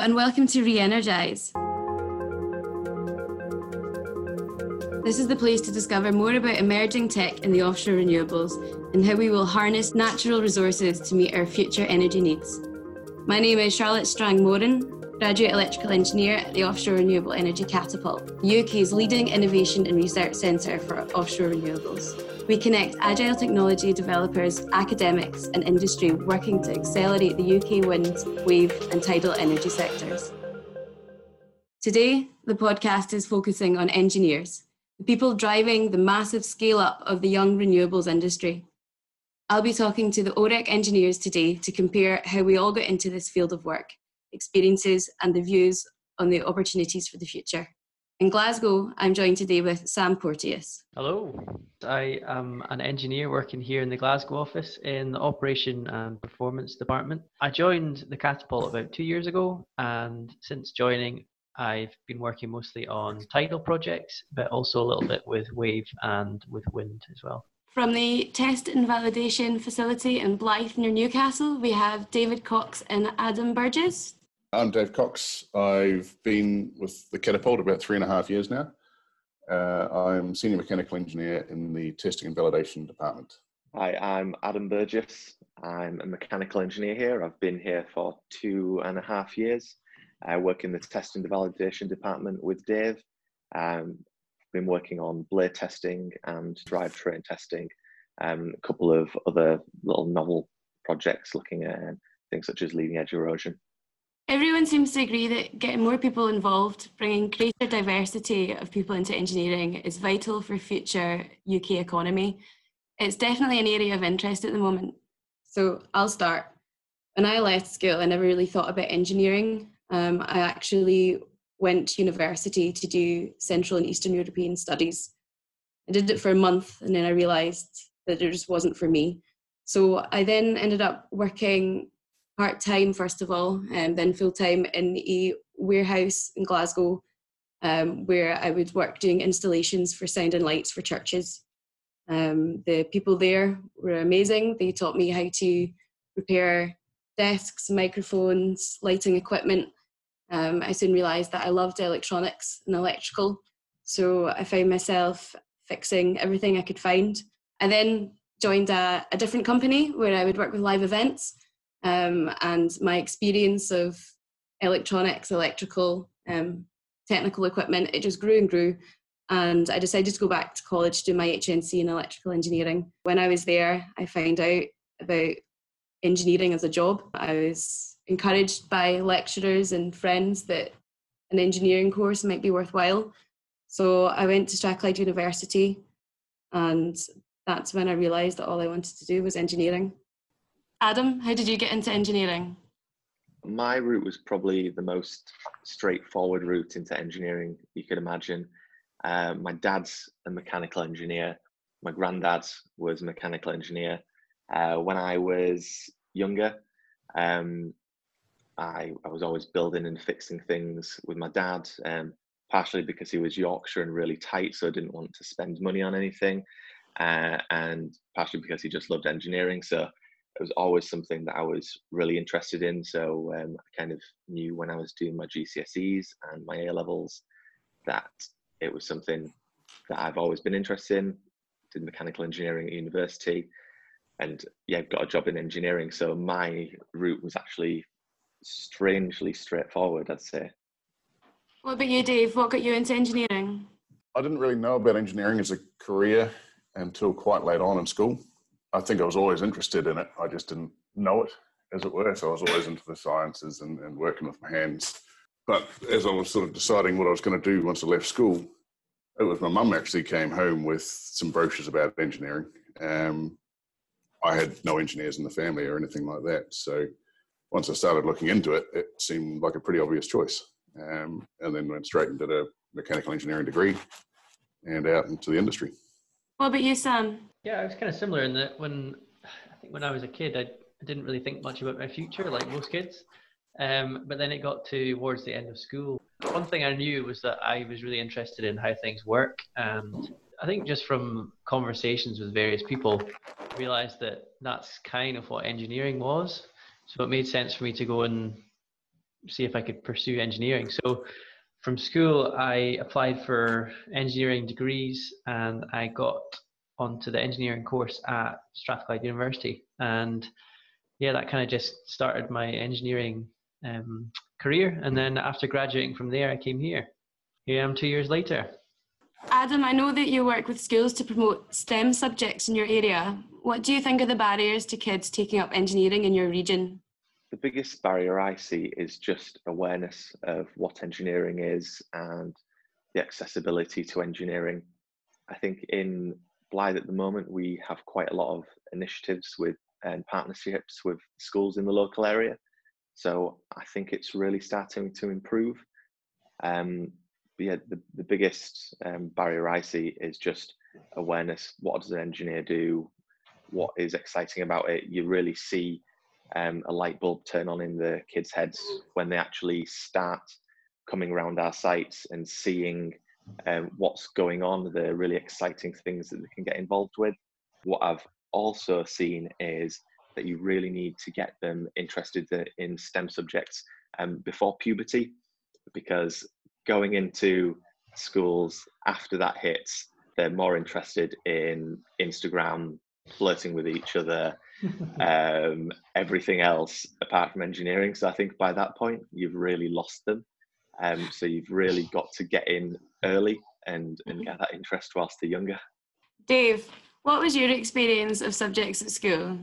And welcome to Reenergize. This is the place to discover more about emerging tech in the offshore renewables and how we will harness natural resources to meet our future energy needs. My name is Charlotte Strang Moran, graduate electrical engineer at the Offshore Renewable Energy Catapult, UK's leading innovation and research centre for offshore renewables. We connect agile technology developers, academics, and industry working to accelerate the UK wind, wave, and tidal energy sectors. Today, the podcast is focusing on engineers the people driving the massive scale up of the young renewables industry. I'll be talking to the OREC engineers today to compare how we all got into this field of work, experiences, and the views on the opportunities for the future. In Glasgow, I'm joined today with Sam Porteous. Hello, I am an engineer working here in the Glasgow office in the Operation and Performance Department. I joined the Catapult about two years ago, and since joining, I've been working mostly on tidal projects, but also a little bit with wave and with wind as well. From the test and validation facility in Blyth near Newcastle, we have David Cox and Adam Burgess. I'm Dave Cox. I've been with the Catapult about three and a half years now. Uh, I'm senior mechanical engineer in the testing and validation department. Hi, I'm Adam Burgess. I'm a mechanical engineer here. I've been here for two and a half years. I work in the test and validation department with Dave. Um, been working on blade testing and drivetrain testing, um, a couple of other little novel projects looking at things such as leading edge erosion. Everyone seems to agree that getting more people involved, bringing greater diversity of people into engineering is vital for future UK economy. It's definitely an area of interest at the moment. So I'll start. When I left school, I never really thought about engineering. Um, I actually went to university to do Central and Eastern European studies. I did it for a month and then I realised that it just wasn't for me. So I then ended up working part time, first of all, and then full time in a warehouse in Glasgow um, where I would work doing installations for sound and lights for churches. Um, the people there were amazing. They taught me how to repair desks, microphones, lighting equipment, um, I soon realised that I loved electronics and electrical. So I found myself fixing everything I could find. I then joined a, a different company where I would work with live events. Um, and my experience of electronics, electrical, um, technical equipment, it just grew and grew. And I decided to go back to college to do my HNC in electrical engineering. When I was there, I found out about engineering as a job. I was encouraged by lecturers and friends that an engineering course might be worthwhile. So I went to Strathclyde University, and that's when I realised that all I wanted to do was engineering. Adam, how did you get into engineering? My route was probably the most straightforward route into engineering you could imagine. Uh, my dad's a mechanical engineer. My granddad was a mechanical engineer. Uh, when I was younger, um, I, I was always building and fixing things with my dad, um, partially because he was Yorkshire and really tight, so I didn't want to spend money on anything, uh, and partially because he just loved engineering. So it was always something that I was really interested in. So um, I kind of knew when I was doing my GCSEs and my A levels that it was something that I've always been interested in. Did mechanical engineering at university, and yeah, got a job in engineering. So my route was actually strangely straightforward, I'd say. What about you, Dave? What got you into engineering? I didn't really know about engineering as a career until quite late on in school. I think I was always interested in it. I just didn't know it, as it were. So I was always into the sciences and, and working with my hands. But as I was sort of deciding what I was going to do once I left school, it was my mum actually came home with some brochures about engineering. Um, I had no engineers in the family or anything like that. So once I started looking into it, it seemed like a pretty obvious choice. Um, and then went straight and did a mechanical engineering degree and out into the industry. What about you, Sam? Yeah, I was kind of similar in that when I think when I was a kid, I, I didn't really think much about my future like most kids. Um, but then it got towards the end of school. One thing I knew was that I was really interested in how things work. And I think just from conversations with various people, I realized that that's kind of what engineering was. So it made sense for me to go and see if I could pursue engineering. So from school, I applied for engineering degrees and I got onto the engineering course at Strathclyde University. And yeah, that kind of just started my engineering um, career. And then after graduating from there, I came here. Here I am two years later. Adam, I know that you work with schools to promote STEM subjects in your area. What do you think are the barriers to kids taking up engineering in your region? The biggest barrier I see is just awareness of what engineering is and the accessibility to engineering. I think in Blyth at the moment, we have quite a lot of initiatives with and partnerships with schools in the local area. So I think it's really starting to improve. Um, yeah, the, the biggest um, barrier I see is just awareness. What does an engineer do? What is exciting about it? You really see um, a light bulb turn on in the kids' heads when they actually start coming around our sites and seeing um, what's going on, the really exciting things that they can get involved with. What I've also seen is that you really need to get them interested in STEM subjects um, before puberty, because going into schools after that hits, they're more interested in Instagram, flirting with each other, um, everything else apart from engineering. So I think by that point, you've really lost them. Um, so you've really got to get in early and, and get that interest whilst they're younger. Dave, what was your experience of subjects at school?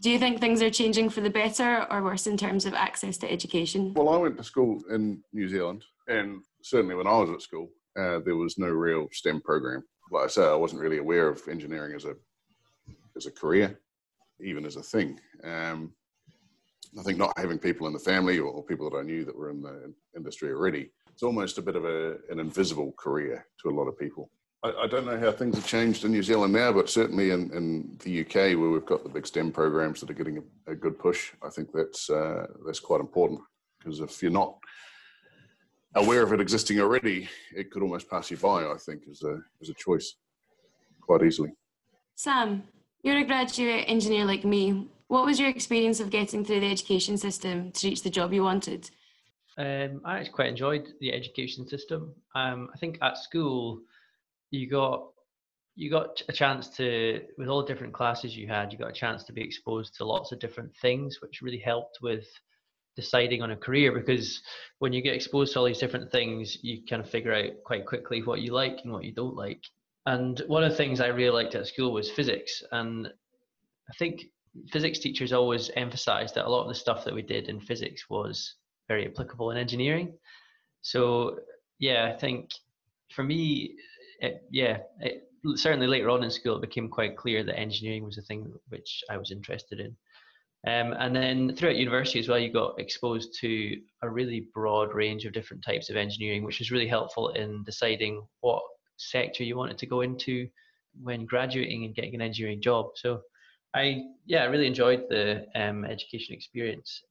Do you think things are changing for the better or worse in terms of access to education? Well, I went to school in New Zealand, and certainly when I was at school, uh, there was no real STEM program. Like I say, I wasn't really aware of engineering as a as a career, even as a thing. Um, I think not having people in the family or people that I knew that were in the industry already, it's almost a bit of a, an invisible career to a lot of people. I, I, don't know how things have changed in New Zealand now, but certainly in, in the UK, where we've got the big STEM programs that are getting a, a good push, I think that's uh, that's quite important because if you're not aware of it existing already, it could almost pass you by. I think as a as a choice, quite easily. Sam, you're a graduate engineer like me. What was your experience of getting through the education system to reach the job you wanted? Um, I actually quite enjoyed the education system. Um, I think at school you got you got a chance to with all the different classes you had you got a chance to be exposed to lots of different things which really helped with deciding on a career because when you get exposed to all these different things you kind of figure out quite quickly what you like and what you don't like. And one of the things i really liked at school was physics. And i think physics teachers always emphasized that a lot of the stuff that we did in physics was very applicable in engineering. So yeah i think for me it, yeah, it, certainly later on in school, it became quite clear that engineering was a thing which I was interested in. Um, and then throughout university as well, you got exposed to a really broad range of different types of engineering, which was really helpful in deciding what sector you wanted to go into when graduating and getting an engineering job. So I, yeah, I really enjoyed the um, education experience.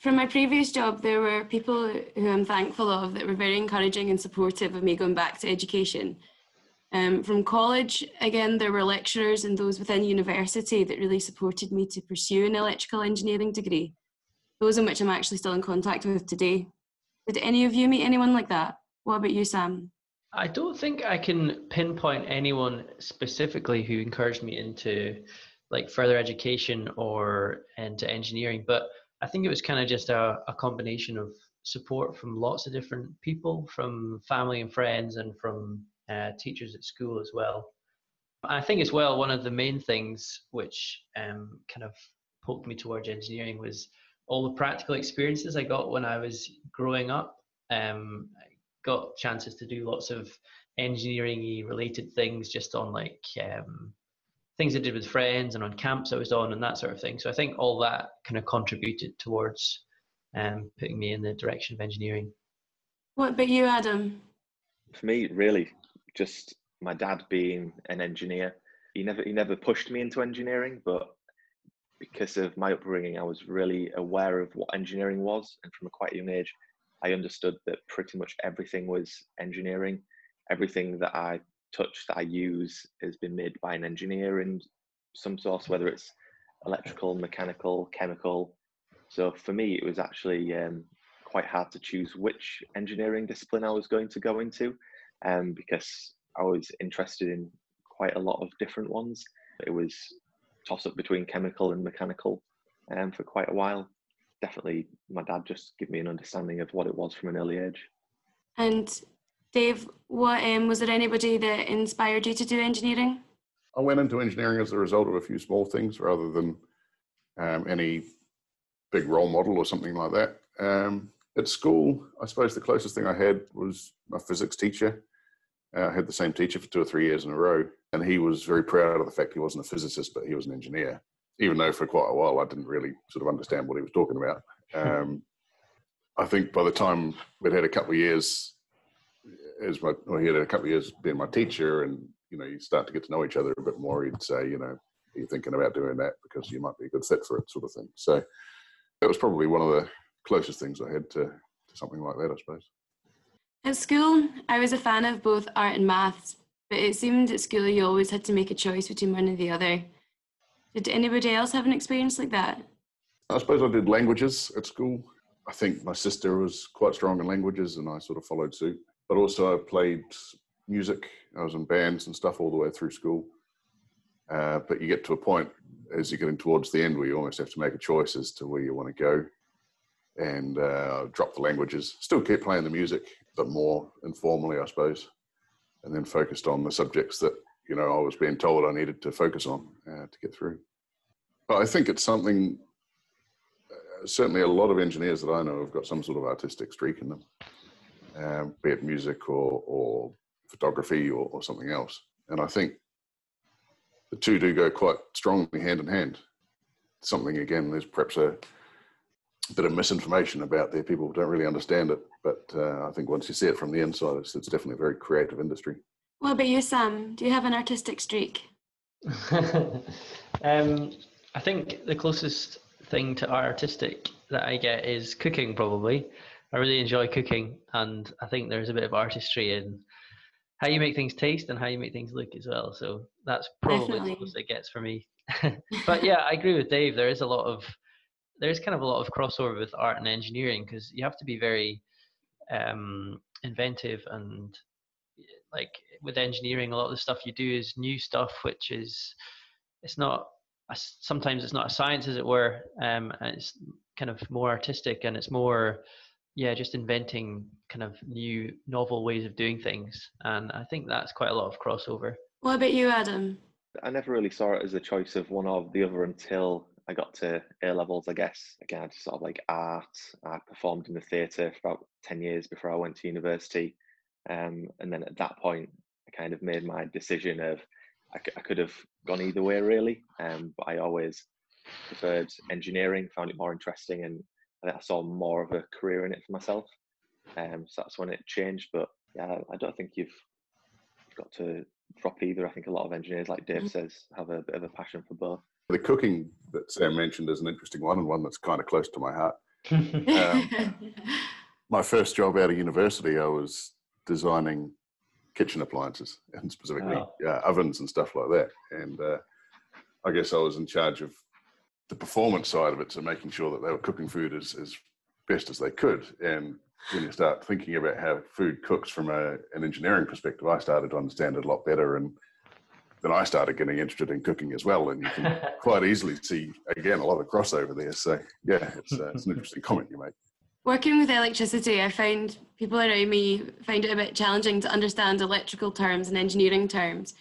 From my previous job, there were people who I'm thankful of that were very encouraging and supportive of me going back to education. Um, from college, again, there were lecturers and those within university that really supported me to pursue an electrical engineering degree, those in which I'm actually still in contact with today. Did any of you meet anyone like that? What about you, Sam? I don't think I can pinpoint anyone specifically who encouraged me into like further education or into engineering, but I think it was kind of just a, a combination of support from lots of different people, from family and friends, and from uh, teachers at school as well. I think as well one of the main things which um, kind of poked me towards engineering was all the practical experiences I got when I was growing up. Um, I got chances to do lots of engineering related things just on like um, things I did with friends and on camps I was on and that sort of thing. So I think all that kind of contributed towards um, putting me in the direction of engineering. What about you, Adam? For me, really, just my dad being an engineer. He never he never pushed me into engineering, but because of my upbringing, I was really aware of what engineering was, and from a quite young age, I understood that pretty much everything was engineering. Everything that I touch, that I use, has been made by an engineer in some source, whether it's electrical, mechanical, chemical. So for me, it was actually um, quite hard to choose which engineering discipline I was going to go into um, because I was interested in quite a lot of different ones. It was toss up between chemical and mechanical um, for quite a while. Definitely, my dad just gave me an understanding of what it was from an early age. And Dave, what um, was there anybody that inspired you to do engineering? I went into engineering as a result of a few small things rather than um, any big role model or something like that. Um, at school, I suppose the closest thing I had was my physics teacher. Uh, I had the same teacher for two or three years in a row, and he was very proud of the fact he wasn't a physicist, but he was an engineer. Even though for quite a while I didn't really sort of understand what he was talking about. Um, I think by the time we'd had a couple of years as my, well, he had a couple of years being my teacher, and you know, you start to get to know each other a bit more. He'd say, you know, are you thinking about doing that because you might be a good fit for it, sort of thing. So that was probably one of the closest things I had to, to something like that, I suppose. At school, I was a fan of both art and maths, but it seemed at school you always had to make a choice between one or the other. Did anybody else have an experience like that? I suppose I did languages at school. I think my sister was quite strong in languages and I sort of followed suit. But also, I played music. I was in bands and stuff all the way through school. Uh, but you get to a point as you're getting towards the end where you almost have to make a choice as to where you want to go and uh, drop the languages. Still keep playing the music, but more informally, I suppose, and then focused on the subjects that you know I was being told I needed to focus on uh, to get through. But I think it's something. Uh, certainly, a lot of engineers that I know have got some sort of artistic streak in them, um, be it music or, or photography or, or something else. And I think the two do go quite strongly hand in hand. Something again, there's perhaps a, bit of misinformation about there. People don't really understand it, but uh, I think once you see it from the inside, it's, it's definitely a very creative industry. What about you, Sam? Do you have an artistic streak? um, I think the closest thing to artistic that I get is cooking, probably. I really enjoy cooking, and I think there's a bit of artistry in how you make things taste and how you make things look as well. So that's probably Definitely. the closest it gets for me. but yeah, I agree with Dave. There is a lot of there's kind of a lot of crossover with art and engineering because you have to be very um, inventive and like with engineering, a lot of the stuff you do is new stuff, which is it's not sometimes it's not a science as it were, um, and it's kind of more artistic and it's more yeah just inventing kind of new novel ways of doing things. And i think that's quite a lot of crossover. What about you adam? I never really saw it as a choice of one or the other until i got to a levels i guess again i just sort of like art i performed in the theatre for about 10 years before i went to university um, and then at that point i kind of made my decision of I, I could have gone either way really um, but i always preferred engineering found it more interesting and I think I saw more of a career in it for myself. Um, so that's when it changed. But yeah, I don't think you've got to drop either. I think a lot of engineers, like Dave mm-hmm. says, have a bit of a passion for both. The cooking that Sam mentioned is an interesting one and one that's kind of close to my heart. um, my first job out of university, I was designing kitchen appliances and specifically oh. uh, ovens and stuff like that. And uh, I guess I was in charge of the performance side of it, so making sure that they were cooking food as, as best as they could. And when you start thinking about how food cooks from a, an engineering perspective, I started to understand it a lot better. And then I started getting interested in cooking as well. And you can quite easily see, again, a lot of crossover there. So, yeah, it's, uh, it's an interesting comment you make. Working with electricity, I find people around me find it a bit challenging to understand electrical terms and engineering terms.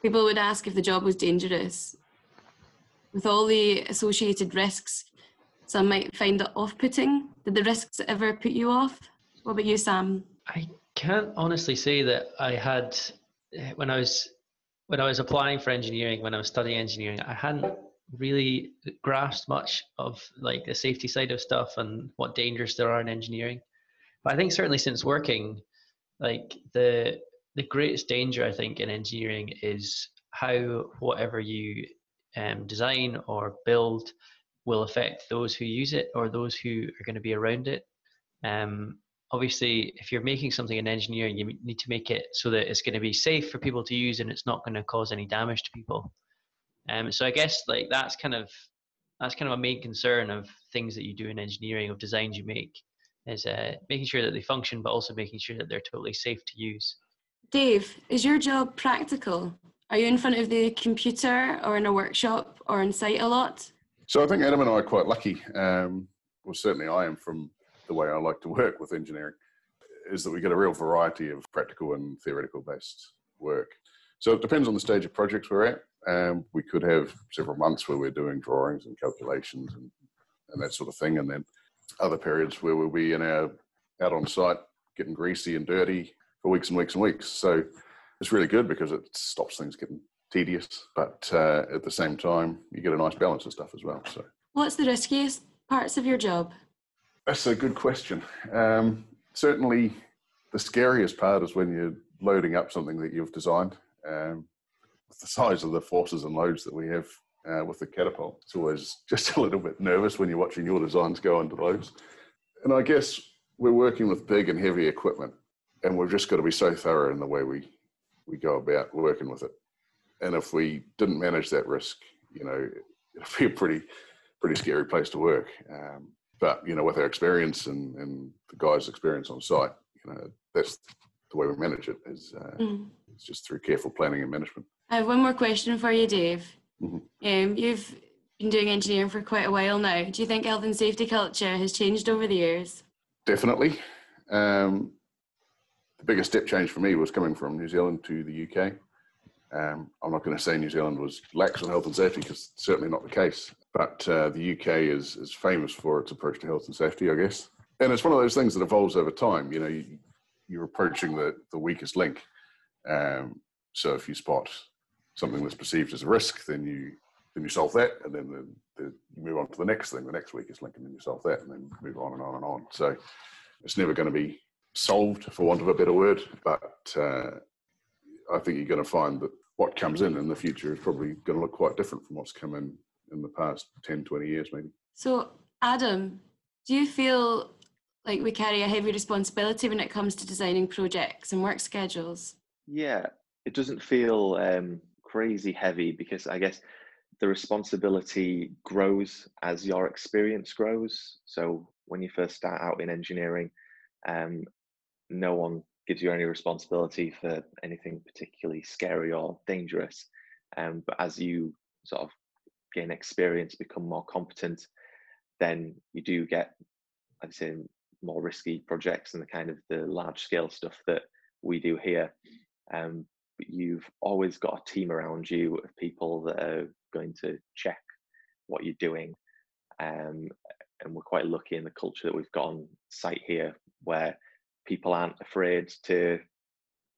People would ask if the job was dangerous with all the associated risks, some might find it off putting. Did the risks ever put you off? What about you, Sam? I can't honestly say that I had, when I was when I was applying for engineering, when I was studying engineering, I hadn't really grasped much of like the safety side of stuff and what dangers there are in engineering. But I think certainly since working, like the the greatest danger I think in engineering is how whatever you um, design or build will affect those who use it or those who are going to be around it. Um, obviously, if you're making something in engineering, you need to make it so that it's going to be safe for people to use and it's not going to cause any damage to people. Um, so I guess like that's kind of that's kind of a main concern of things that you do in engineering of designs you make is uh, making sure that they function, but also making sure that they're totally safe to use. Dave, is your job practical? Are you in front of the computer or in a workshop or on site a lot? So I think Adam and I are quite lucky. Um, well, certainly I am from the way I like to work with engineering, is that we get a real variety of practical and theoretical based work. So it depends on the stage of projects we're at. Um, we could have several months where we're doing drawings and calculations and, and that sort of thing, and then other periods where we'll be in our out on site getting greasy and dirty for weeks and weeks and weeks. So it's really good because it stops things getting tedious, but uh, at the same time you get a nice balance of stuff as well. So what's the riskiest parts of your job? That's a good question. Um, certainly, the scariest part is when you're loading up something that you've designed. Um, the size of the forces and loads that we have uh, with the catapult, it's always just a little bit nervous when you're watching your designs go under loads. And I guess we're working with big and heavy equipment, and we've just got to be so thorough in the way we we go about working with it. And if we didn't manage that risk, you know, it'd be a pretty pretty scary place to work. Um, but you know, with our experience and, and the guys' experience on site, you know, that's the way we manage it. Is uh, mm. it's just through careful planning and management. I have one more question for you, Dave. Mm-hmm. Um, you've been doing engineering for quite a while now. Do you think health and safety culture has changed over the years? Definitely. Um, the biggest step change for me was coming from New Zealand to the UK. Um, I'm not going to say New Zealand was lax on health and safety because certainly not the case. But uh, the UK is is famous for its approach to health and safety, I guess. And it's one of those things that evolves over time. You know, you, are approaching the the weakest link. Um, so if you spot something that's perceived as a risk, then you then you solve that, and then the, the, you move on to the next thing, the next weakest link, and then you solve that, and then move on and on and on. So it's never going to be solved, for want of a better word. But uh, I think you're going to find that what comes in in the future is probably going to look quite different from what's come in in the past 10, 20 years, maybe. So, Adam, do you feel like we carry a heavy responsibility when it comes to designing projects and work schedules? Yeah, it doesn't feel um, crazy heavy because I guess the responsibility grows as your experience grows. So, when you first start out in engineering, um, no one gives you any responsibility for anything particularly scary or dangerous. Um, but as you sort of gain experience, become more competent, then you do get, I'd say, more risky projects and the kind of the large scale stuff that we do here. Um, but you've always got a team around you of people that are going to check what you're doing. Um, and we're quite lucky in the culture that we've got on site here, where people aren't afraid to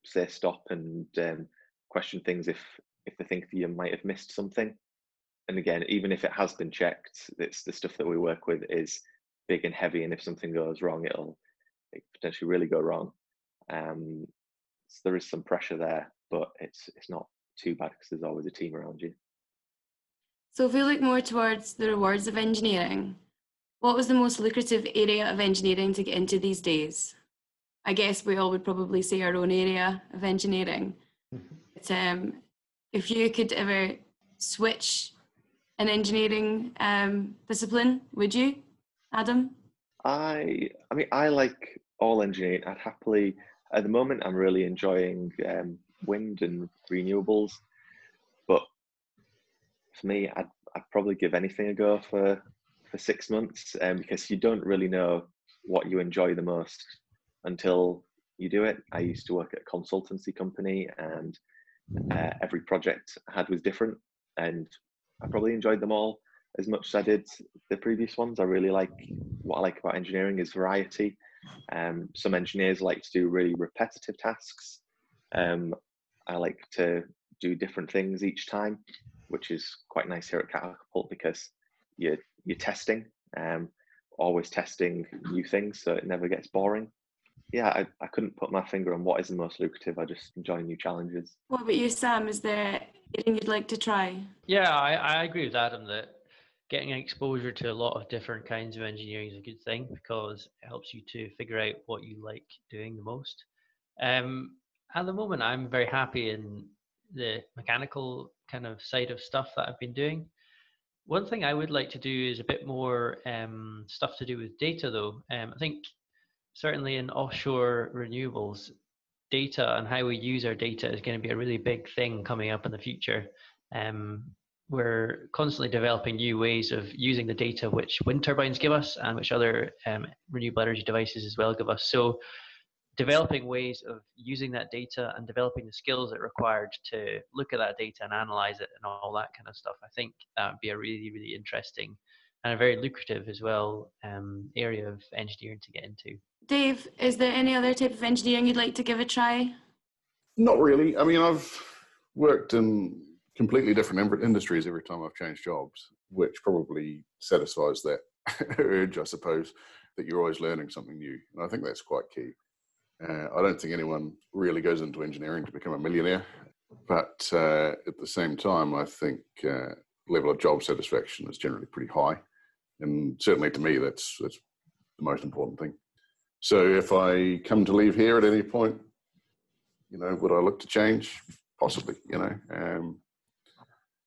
say stop and um, question things if if they think that you might have missed something. And again, even if it has been checked, it's the stuff that we work with is big and heavy, and if something goes wrong, it'll it potentially really go wrong. Um, so there is some pressure there, but it's it's not too bad because there's always a team around you. So if we look more towards the rewards of engineering, what was the most lucrative area of engineering to get into these days? I guess we all would probably say our own area of engineering. Mm-hmm. But um, if you could ever switch an engineering um, discipline, would you, Adam? I, I mean, I like all engineering. I'd happily, at the moment, I'm really enjoying um, wind and renewables. But for me, I'd, I'd probably give anything a go for for six months um, because you don't really know what you enjoy the most until you do it. I used to work at a consultancy company, and uh, every project I had was different, and I probably enjoyed them all as much as I did the previous ones. I really like what I like about engineering is variety. Um, some engineers like to do really repetitive tasks. Um, I like to do different things each time, which is quite nice here at Catapult because you're you're testing, um, always testing new things, so it never gets boring yeah, I, I couldn't put my finger on what is the most lucrative. I just enjoy new challenges. What about you, Sam? Is there anything you'd like to try? Yeah, I, I agree with Adam that getting exposure to a lot of different kinds of engineering is a good thing because it helps you to figure out what you like doing the most. Um, at the moment, I'm very happy in the mechanical kind of side of stuff that I've been doing. One thing I would like to do is a bit more um, stuff to do with data, though. Um, I think certainly in offshore renewables, data and how we use our data is going to be a really big thing coming up in the future. Um, we're constantly developing new ways of using the data which wind turbines give us and which other um, renewable energy devices as well give us. So developing ways of using that data and developing the skills that are required to look at that data and analyze it and all that kind of stuff. I think that would be a really, really interesting and a very lucrative as well um, area of engineering to get into. Dave, is there any other type of engineering you'd like to give a try? Not really. I mean, I've worked in completely different industries every time I've changed jobs, which probably satisfies that urge, I suppose, that you're always learning something new. And I think that's quite key. Uh, I don't think anyone really goes into engineering to become a millionaire, but uh, at the same time, I think uh, level of job satisfaction is generally pretty high, and certainly to me, that's that's the most important thing. So if I come to leave here at any point, you know, would I look to change? Possibly, you know. Um,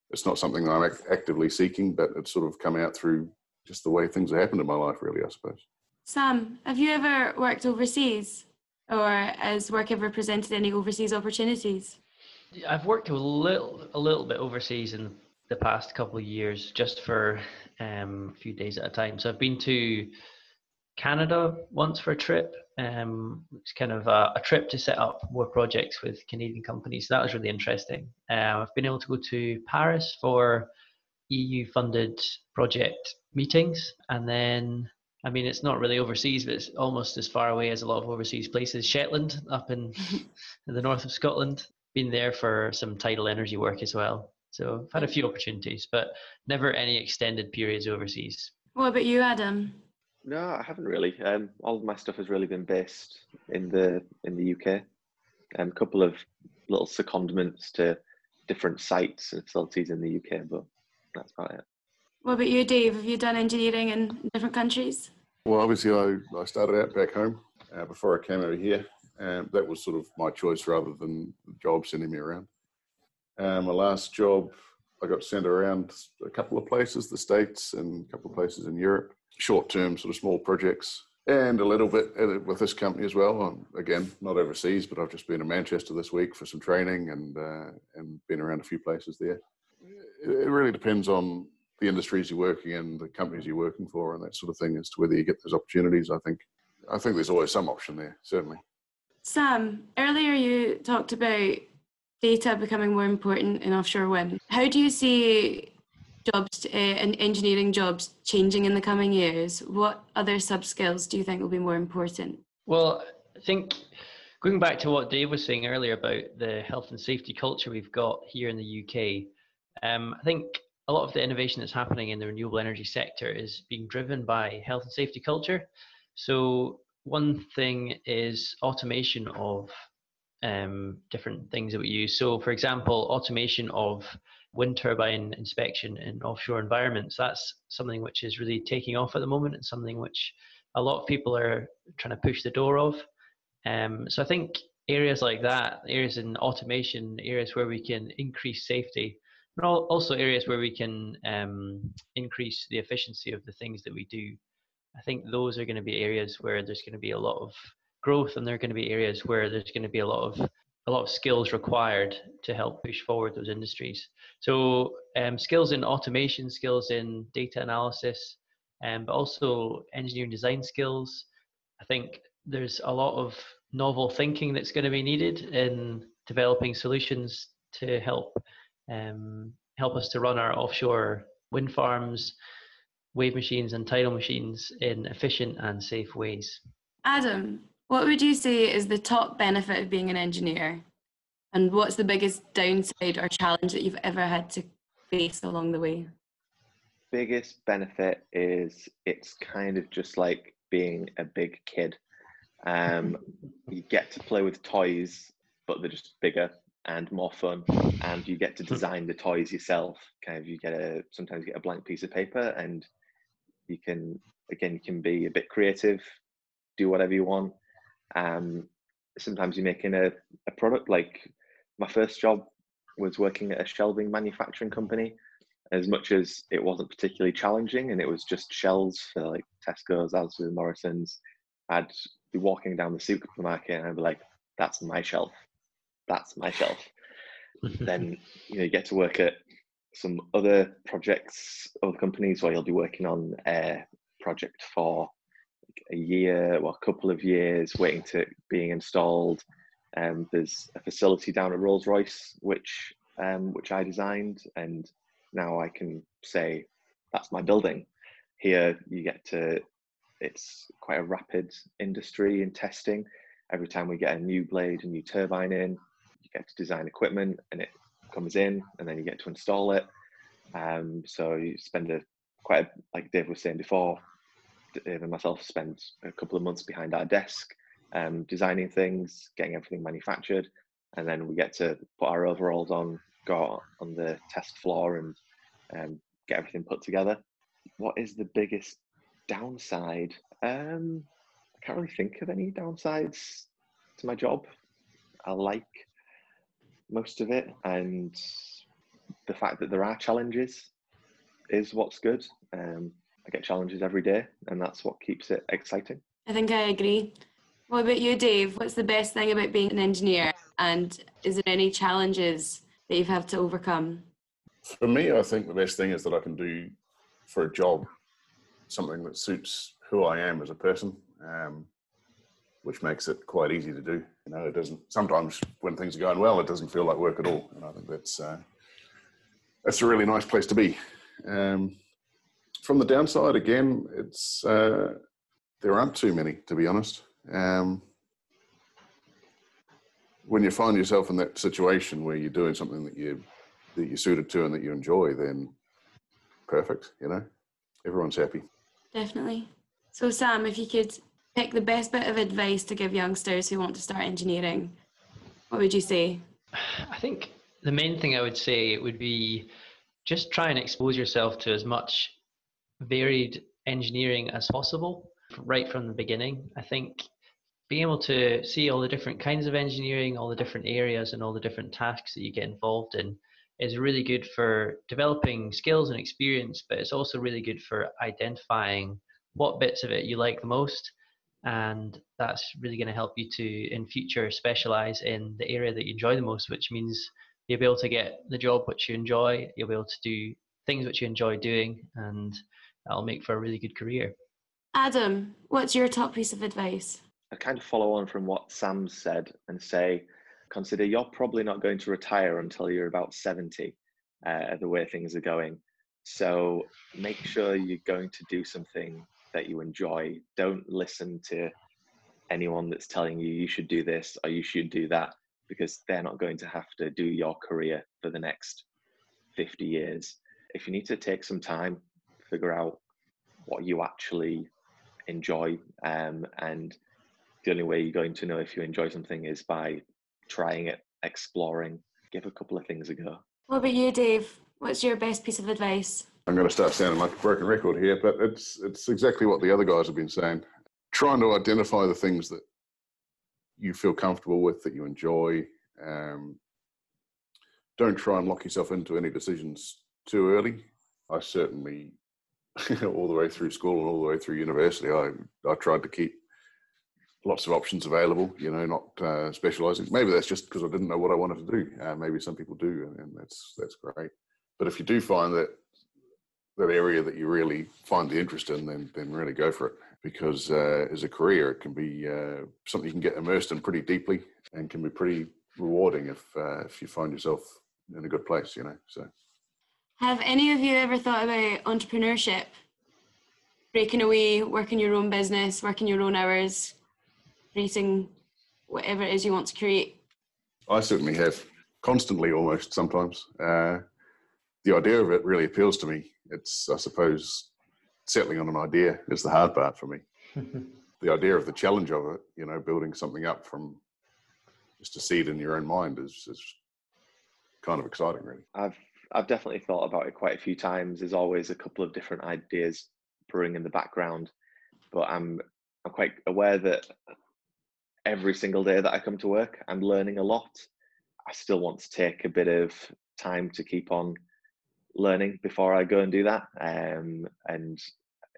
it's not something I'm act- actively seeking, but it's sort of come out through just the way things have happened in my life, really, I suppose. Sam, have you ever worked overseas, or has work ever presented any overseas opportunities? I've worked a little, a little bit overseas in the past couple of years, just for um, a few days at a time. So I've been to Canada once for a trip. Um, it's kind of a, a, trip to set up more projects with Canadian companies. So that was really interesting. Uh, I've been able to go to Paris for EU funded project meetings. And then, I mean, it's not really overseas, but it's almost as far away as a lot of overseas places. Shetland, up in, in the north of Scotland, been there for some tidal energy work as well. So I've had a few opportunities, but never any extended periods overseas. What about you, Adam? No, I haven't really. Um, all of my stuff has really been based in the in the UK. A um, couple of little secondments to different sites and facilities in the UK, but that's about it. What about you, Dave? Have you done engineering in different countries? Well, obviously, I, I started out back home uh, before I came over here. and that was sort of my choice rather than the job sending me around. Um, my last job, I got sent around a couple of places, the States and a couple of places in Europe short term sort of small projects and a little bit with this company as well. Um, again, not overseas, but I've just been in Manchester this week for some training and uh, and been around a few places there. It really depends on the industries you're working in, the companies you're working for, and that sort of thing as to whether you get those opportunities. I think I think there's always some option there, certainly. Sam, earlier you talked about data becoming more important in offshore wind. How do you see jobs uh, and engineering jobs changing in the coming years, what other sub skills do you think will be more important? Well, I think going back to what Dave was saying earlier about the health and safety culture we've got here in the UK, um, I think a lot of the innovation that's happening in the renewable energy sector is being driven by health and safety culture. So one thing is automation of um, different things that we use. So, for example, automation of wind turbine inspection in offshore environments. That's something which is really taking off at the moment and something which a lot of people are trying to push the door of. Um, so I think areas like that, areas in automation, areas where we can increase safety, but also areas where we can um, increase the efficiency of the things that we do. I think those are going to be areas where there's going to be a lot of growth, and there are going to be areas where there's going to be a lot of a lot of skills required to help push forward those industries. So um, skills in automation, skills in data analysis, um, but also engineering design skills. I think there's a lot of novel thinking that's going to be needed in developing solutions to help um, help us to run our offshore wind farms, wave machines, and tidal machines in efficient and safe ways. Adam, what would you say is the top benefit of being an engineer? And what's the biggest downside or challenge that you've ever had to face along the way? Biggest benefit is it's kind of just like being a big kid. Um, you get to play with toys, but they're just bigger and more fun. And you get to design the toys yourself. Kind of, you get a sometimes you get a blank piece of paper, and you can again you can be a bit creative, do whatever you want. Um, sometimes you're making a, a product like my first job was working at a shelving manufacturing company as much as it wasn't particularly challenging and it was just shelves for like tesco's asda morrison's i'd be walking down the supermarket and I'd be like, that's my shelf. That's my shelf. then you know you get to work at some other projects, other companies where you'll be working on a project for a year or a couple of years, waiting to being installed. Um, there's a facility down at Rolls Royce which um, which I designed, and now I can say that's my building. Here you get to it's quite a rapid industry in testing. Every time we get a new blade, a new turbine in, you get to design equipment and it comes in and then you get to install it. Um, so you spend a quite a, like Dave was saying before, And myself spend a couple of months behind our desk um, designing things, getting everything manufactured, and then we get to put our overalls on, go on the test floor, and um, get everything put together. What is the biggest downside? Um, I can't really think of any downsides to my job. I like most of it, and the fact that there are challenges is what's good. Um, I get challenges every day, and that's what keeps it exciting. I think I agree. What about you, Dave? What's the best thing about being an engineer? And is there any challenges that you've had to overcome? For me, I think the best thing is that I can do for a job something that suits who I am as a person, um, which makes it quite easy to do. You know, it doesn't. Sometimes when things are going well, it doesn't feel like work at all, and I think that's uh, that's a really nice place to be. Um, from the downside, again, it's uh, there aren't too many, to be honest. Um, when you find yourself in that situation where you're doing something that you that you're suited to and that you enjoy, then perfect. You know, everyone's happy. Definitely. So, Sam, if you could pick the best bit of advice to give youngsters who want to start engineering, what would you say? I think the main thing I would say would be just try and expose yourself to as much varied engineering as possible right from the beginning. I think being able to see all the different kinds of engineering, all the different areas, and all the different tasks that you get involved in is really good for developing skills and experience, but it's also really good for identifying what bits of it you like the most. And that's really going to help you to, in future, specialize in the area that you enjoy the most, which means you'll be able to get the job which you enjoy, you'll be able to do things which you enjoy doing, and that'll make for a really good career. Adam, what's your top piece of advice? I kind of follow on from what Sam said and say, consider you're probably not going to retire until you're about 70, uh, the way things are going. So make sure you're going to do something that you enjoy. Don't listen to anyone that's telling you you should do this or you should do that because they're not going to have to do your career for the next 50 years. If you need to take some time, figure out what you actually enjoy. Um, and the only way you're going to know if you enjoy something is by trying it, exploring, give a couple of things a go. What about you, Dave? What's your best piece of advice? I'm going to start sounding like a broken record here, but it's it's exactly what the other guys have been saying. Trying to identify the things that you feel comfortable with, that you enjoy. Um, don't try and lock yourself into any decisions too early. I certainly all the way through school and all the way through university, I, I tried to keep lots of options available, you know, not uh, specializing. Maybe that's just because I didn't know what I wanted to do. Uh, maybe some people do, and, that's that's great. But if you do find that that area that you really find the interest in, then then really go for it. Because uh, as a career, it can be uh, something you can get immersed in pretty deeply, and can be pretty rewarding if uh, if you find yourself in a good place, you know. So. Have any of you ever thought about entrepreneurship? Breaking away, working your own business, working your own hours, creating whatever it is you want to create? I certainly have, constantly almost sometimes. Uh, the idea of it really appeals to me. It's, I suppose, settling on an idea is the hard part for me. the idea of the challenge of it, you know, building something up from just a seed in your own mind is, is kind of exciting, really. I've I've definitely thought about it quite a few times. There's always a couple of different ideas brewing in the background, but I'm I'm quite aware that every single day that I come to work, I'm learning a lot. I still want to take a bit of time to keep on learning before I go and do that, um, and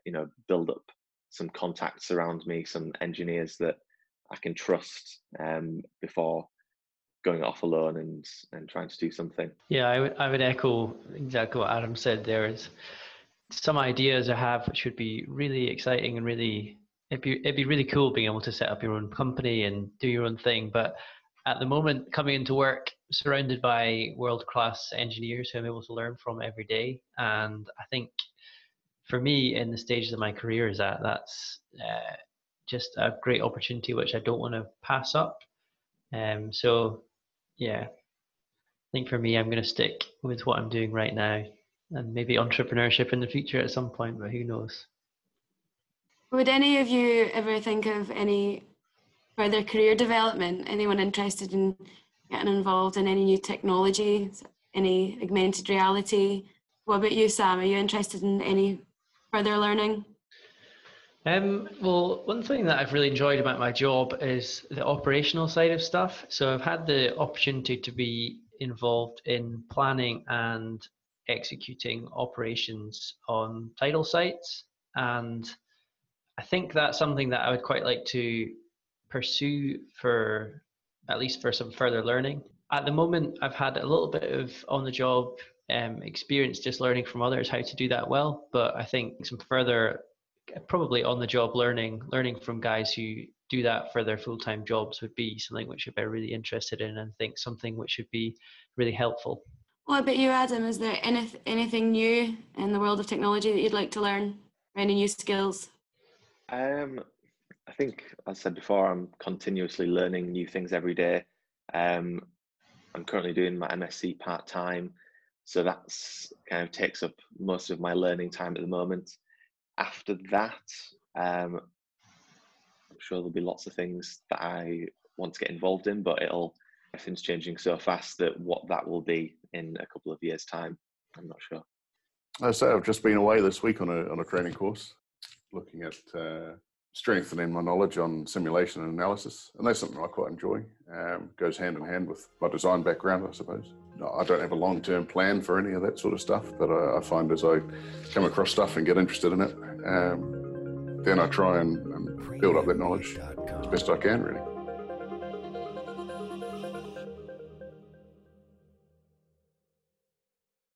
you know, build up some contacts around me, some engineers that I can trust um, before going off alone and and trying to do something. Yeah, I would I would echo exactly what Adam said. There is some ideas I have which would be really exciting and really it'd be it'd be really cool being able to set up your own company and do your own thing. But at the moment, coming into work surrounded by world class engineers who I'm able to learn from every day, and I think for me in the stages of my career is that that's uh, just a great opportunity which I don't want to pass up. Um, so yeah, I think for me, I'm going to stick with what I'm doing right now, and maybe entrepreneurship in the future at some point, but who knows. Would any of you ever think of any further career development? Anyone interested in getting involved in any new technology, any augmented reality? What about you, Sam? Are you interested in any further learning? Um, well, one thing that I've really enjoyed about my job is the operational side of stuff. So I've had the opportunity to be involved in planning and executing operations on tidal sites. And I think that's something that I would quite like to pursue for at least for some further learning. At the moment, I've had a little bit of on the job um, experience just learning from others how to do that well. But I think some further, probably on the job learning, learning from guys who do that for their full time jobs would be something which I'd be really interested in and think something which would be really helpful. What about you, Adam? Is there any, anything new in the world of technology that you'd like to learn? Any new skills? Um, I think, as I said before, I'm continuously learning new things every day. Um, I'm currently doing my MSc part time, so that's kind of takes up most of my learning time at the moment. After that, um, I'm sure there'll be lots of things that I want to get involved in, but it'll everything's changing so fast that what that will be in a couple of years' time, I'm not sure. I say I've just been away this week on a on a training course, looking at uh, strengthening my knowledge on simulation and analysis, and that's something I quite enjoy. Um, goes hand in hand with my design background, I suppose. I don't have a long term plan for any of that sort of stuff, but I, I, find as I come across stuff and get interested in it, um, then I try and, and build up that knowledge as best I can, really.